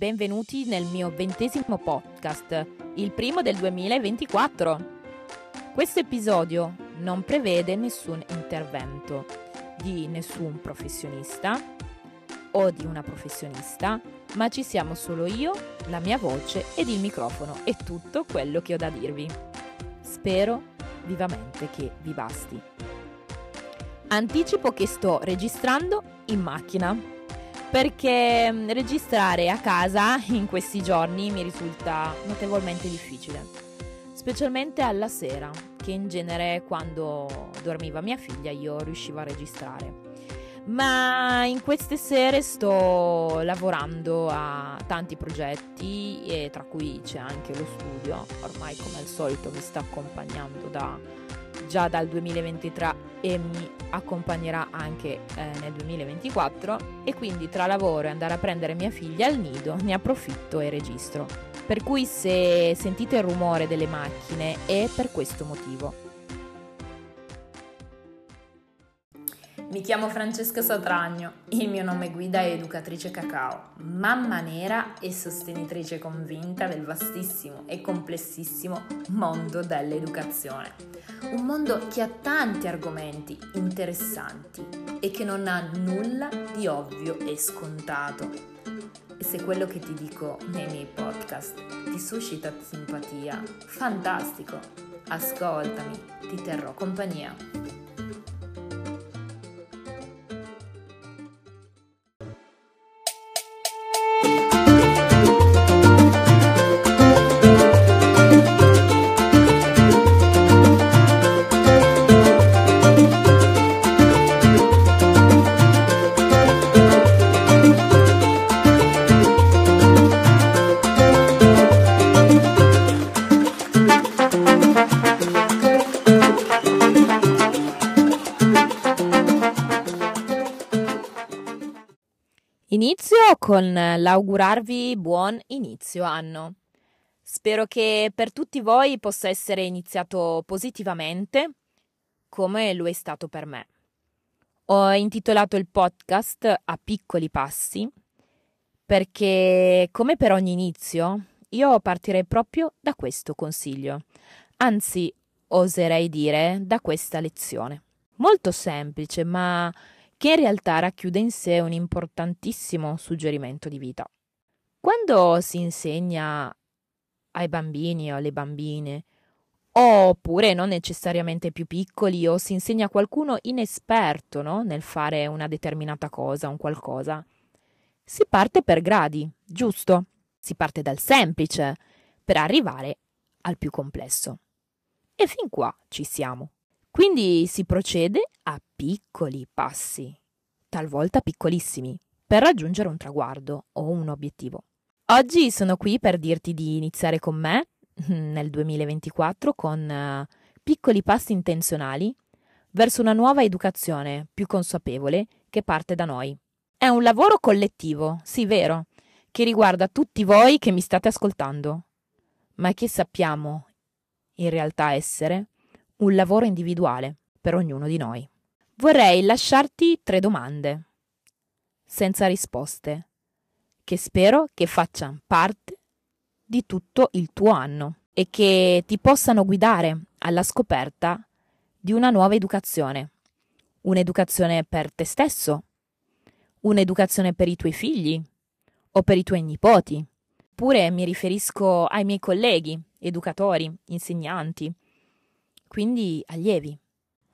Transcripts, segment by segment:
benvenuti nel mio ventesimo podcast, il primo del 2024. Questo episodio non prevede nessun intervento di nessun professionista o di una professionista, ma ci siamo solo io, la mia voce ed il microfono e tutto quello che ho da dirvi. Spero vivamente che vi basti. Anticipo che sto registrando in macchina perché mm, registrare a casa in questi giorni mi risulta notevolmente difficile, specialmente alla sera, che in genere quando dormiva mia figlia io riuscivo a registrare. Ma in queste sere sto lavorando a tanti progetti e tra cui c'è anche lo studio, ormai come al solito mi sta accompagnando da già dal 2023 e mi accompagnerà anche eh, nel 2024 e quindi tra lavoro e andare a prendere mia figlia al nido ne approfitto e registro. Per cui se sentite il rumore delle macchine è per questo motivo. Mi chiamo Francesca Satragno, il mio nome guida è educatrice cacao, mamma nera e sostenitrice convinta del vastissimo e complessissimo mondo dell'educazione. Un mondo che ha tanti argomenti interessanti e che non ha nulla di ovvio e scontato. E se quello che ti dico nei miei podcast ti suscita simpatia, fantastico! Ascoltami, ti terrò compagnia. Inizio con l'augurarvi buon inizio anno. Spero che per tutti voi possa essere iniziato positivamente, come lo è stato per me. Ho intitolato il podcast A piccoli passi perché, come per ogni inizio, io partirei proprio da questo consiglio, anzi oserei dire da questa lezione. Molto semplice, ma che in realtà racchiude in sé un importantissimo suggerimento di vita. Quando si insegna ai bambini o alle bambine, oppure non necessariamente più piccoli, o si insegna a qualcuno inesperto no? nel fare una determinata cosa, un qualcosa, si parte per gradi, giusto? Si parte dal semplice per arrivare al più complesso. E fin qua ci siamo. Quindi si procede a piccoli passi, talvolta piccolissimi, per raggiungere un traguardo o un obiettivo. Oggi sono qui per dirti di iniziare con me nel 2024 con uh, piccoli passi intenzionali verso una nuova educazione più consapevole che parte da noi. È un lavoro collettivo, sì vero, che riguarda tutti voi che mi state ascoltando, ma che sappiamo in realtà essere un lavoro individuale per ognuno di noi. Vorrei lasciarti tre domande, senza risposte, che spero che facciano parte di tutto il tuo anno e che ti possano guidare alla scoperta di una nuova educazione. Un'educazione per te stesso, un'educazione per i tuoi figli o per i tuoi nipoti. Oppure mi riferisco ai miei colleghi, educatori, insegnanti, quindi allievi.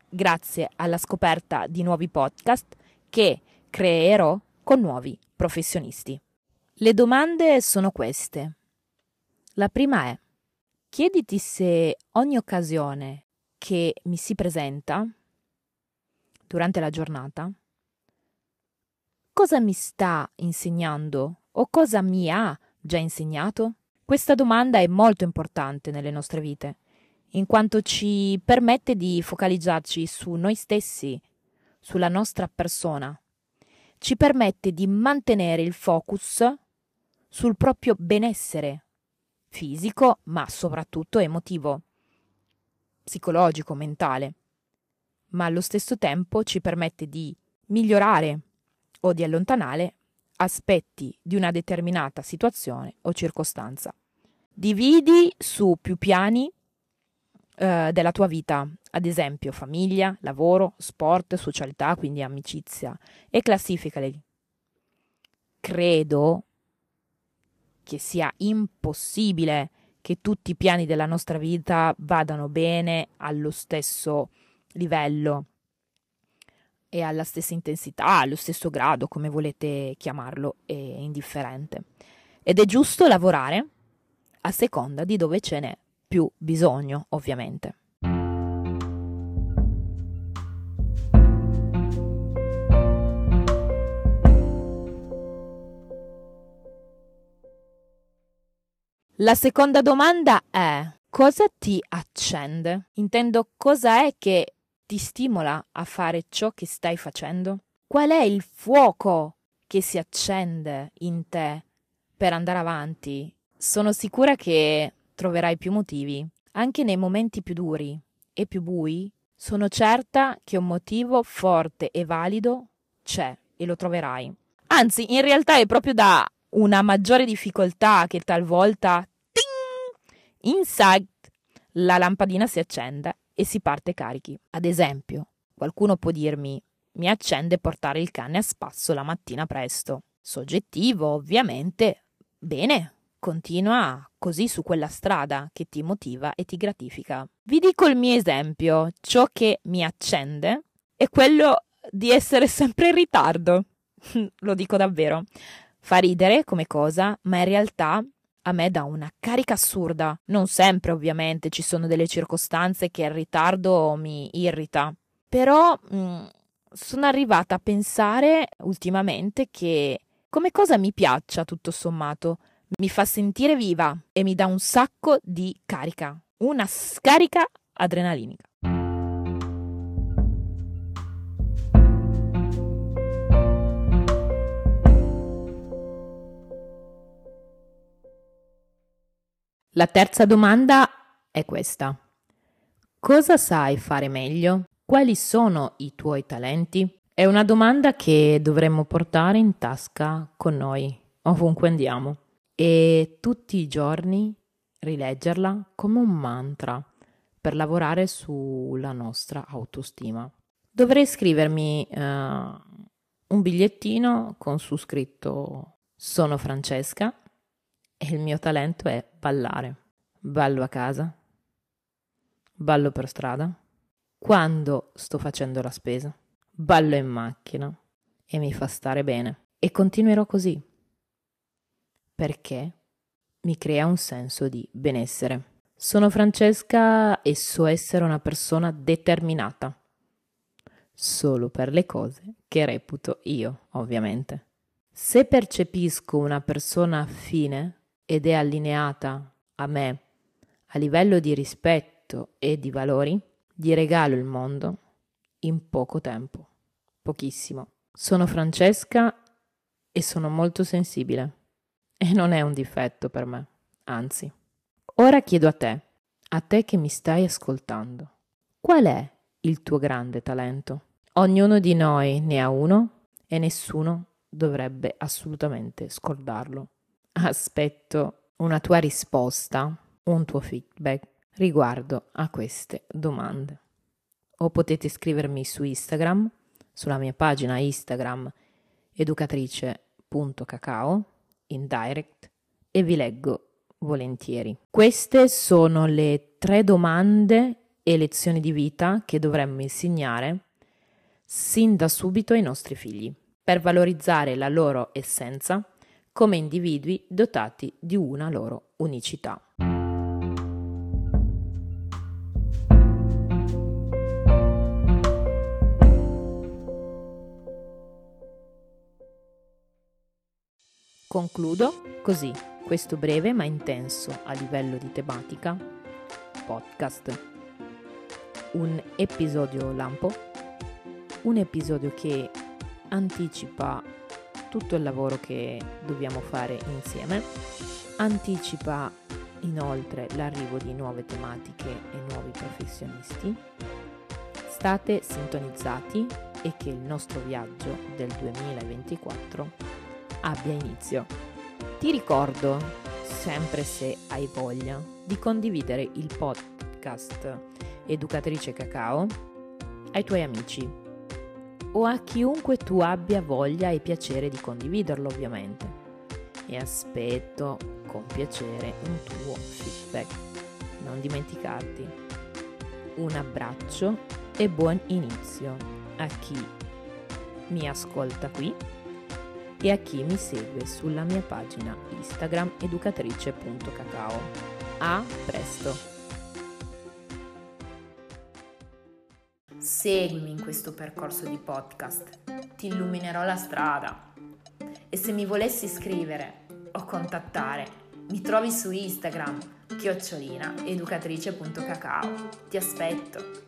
Grazie alla scoperta di nuovi podcast che creerò con nuovi professionisti. Le domande sono queste. La prima è, chiediti se ogni occasione che mi si presenta durante la giornata, cosa mi sta insegnando o cosa mi ha già insegnato? Questa domanda è molto importante nelle nostre vite in quanto ci permette di focalizzarci su noi stessi, sulla nostra persona. Ci permette di mantenere il focus sul proprio benessere fisico, ma soprattutto emotivo, psicologico, mentale. Ma allo stesso tempo ci permette di migliorare o di allontanare aspetti di una determinata situazione o circostanza. Dividi su più piani eh, della tua vita, ad esempio famiglia, lavoro, sport, socialità, quindi amicizia, e classificali. Credo che sia impossibile che tutti i piani della nostra vita vadano bene allo stesso livello e alla stessa intensità, allo stesso grado, come volete chiamarlo, è indifferente. Ed è giusto lavorare a seconda di dove ce n'è più bisogno, ovviamente. La seconda domanda è cosa ti accende? Intendo cosa è che ti stimola a fare ciò che stai facendo? Qual è il fuoco che si accende in te per andare avanti? Sono sicura che troverai più motivi, anche nei momenti più duri e più bui. Sono certa che un motivo forte e valido c'è e lo troverai. Anzi, in realtà è proprio da una maggiore difficoltà che talvolta ting, inside la lampadina si accende e si parte carichi. Ad esempio, qualcuno può dirmi mi accende portare il cane a spasso la mattina presto. Soggettivo, ovviamente. Bene, continua così su quella strada che ti motiva e ti gratifica. Vi dico il mio esempio, ciò che mi accende è quello di essere sempre in ritardo. Lo dico davvero. Fa ridere come cosa, ma in realtà a me dà una carica assurda. Non sempre, ovviamente, ci sono delle circostanze che il ritardo mi irrita. Però mm, sono arrivata a pensare ultimamente che come cosa mi piaccia tutto sommato. Mi fa sentire viva e mi dà un sacco di carica. Una scarica adrenalinica. La terza domanda è questa. Cosa sai fare meglio? Quali sono i tuoi talenti? È una domanda che dovremmo portare in tasca con noi, ovunque andiamo, e tutti i giorni rileggerla come un mantra per lavorare sulla nostra autostima. Dovrei scrivermi uh, un bigliettino con su scritto Sono Francesca e il mio talento è ballare. Ballo a casa, ballo per strada, quando sto facendo la spesa, ballo in macchina e mi fa stare bene. E continuerò così, perché mi crea un senso di benessere. Sono Francesca e so essere una persona determinata, solo per le cose che reputo io, ovviamente. Se percepisco una persona affine ed è allineata a me a livello di rispetto e di valori, gli regalo il mondo in poco tempo, pochissimo. Sono Francesca e sono molto sensibile e non è un difetto per me, anzi. Ora chiedo a te, a te che mi stai ascoltando, qual è il tuo grande talento? Ognuno di noi ne ha uno e nessuno dovrebbe assolutamente scordarlo aspetto una tua risposta, un tuo feedback riguardo a queste domande. O potete scrivermi su Instagram, sulla mia pagina Instagram educatrice.cacao in direct e vi leggo volentieri. Queste sono le tre domande e lezioni di vita che dovremmo insegnare sin da subito ai nostri figli per valorizzare la loro essenza come individui dotati di una loro unicità. Concludo così questo breve ma intenso a livello di tematica podcast. Un episodio lampo, un episodio che anticipa tutto il lavoro che dobbiamo fare insieme, anticipa inoltre l'arrivo di nuove tematiche e nuovi professionisti. State sintonizzati e che il nostro viaggio del 2024 abbia inizio. Ti ricordo, sempre se hai voglia, di condividere il podcast Educatrice Cacao ai tuoi amici o a chiunque tu abbia voglia e piacere di condividerlo ovviamente. E aspetto con piacere un tuo feedback. Non dimenticarti. Un abbraccio e buon inizio a chi mi ascolta qui e a chi mi segue sulla mia pagina Instagram educatrice.cacao. A presto! Seguimi in questo percorso di podcast, ti illuminerò la strada. E se mi volessi scrivere o contattare, mi trovi su Instagram, chiocciolina educatrice.cacao. Ti aspetto!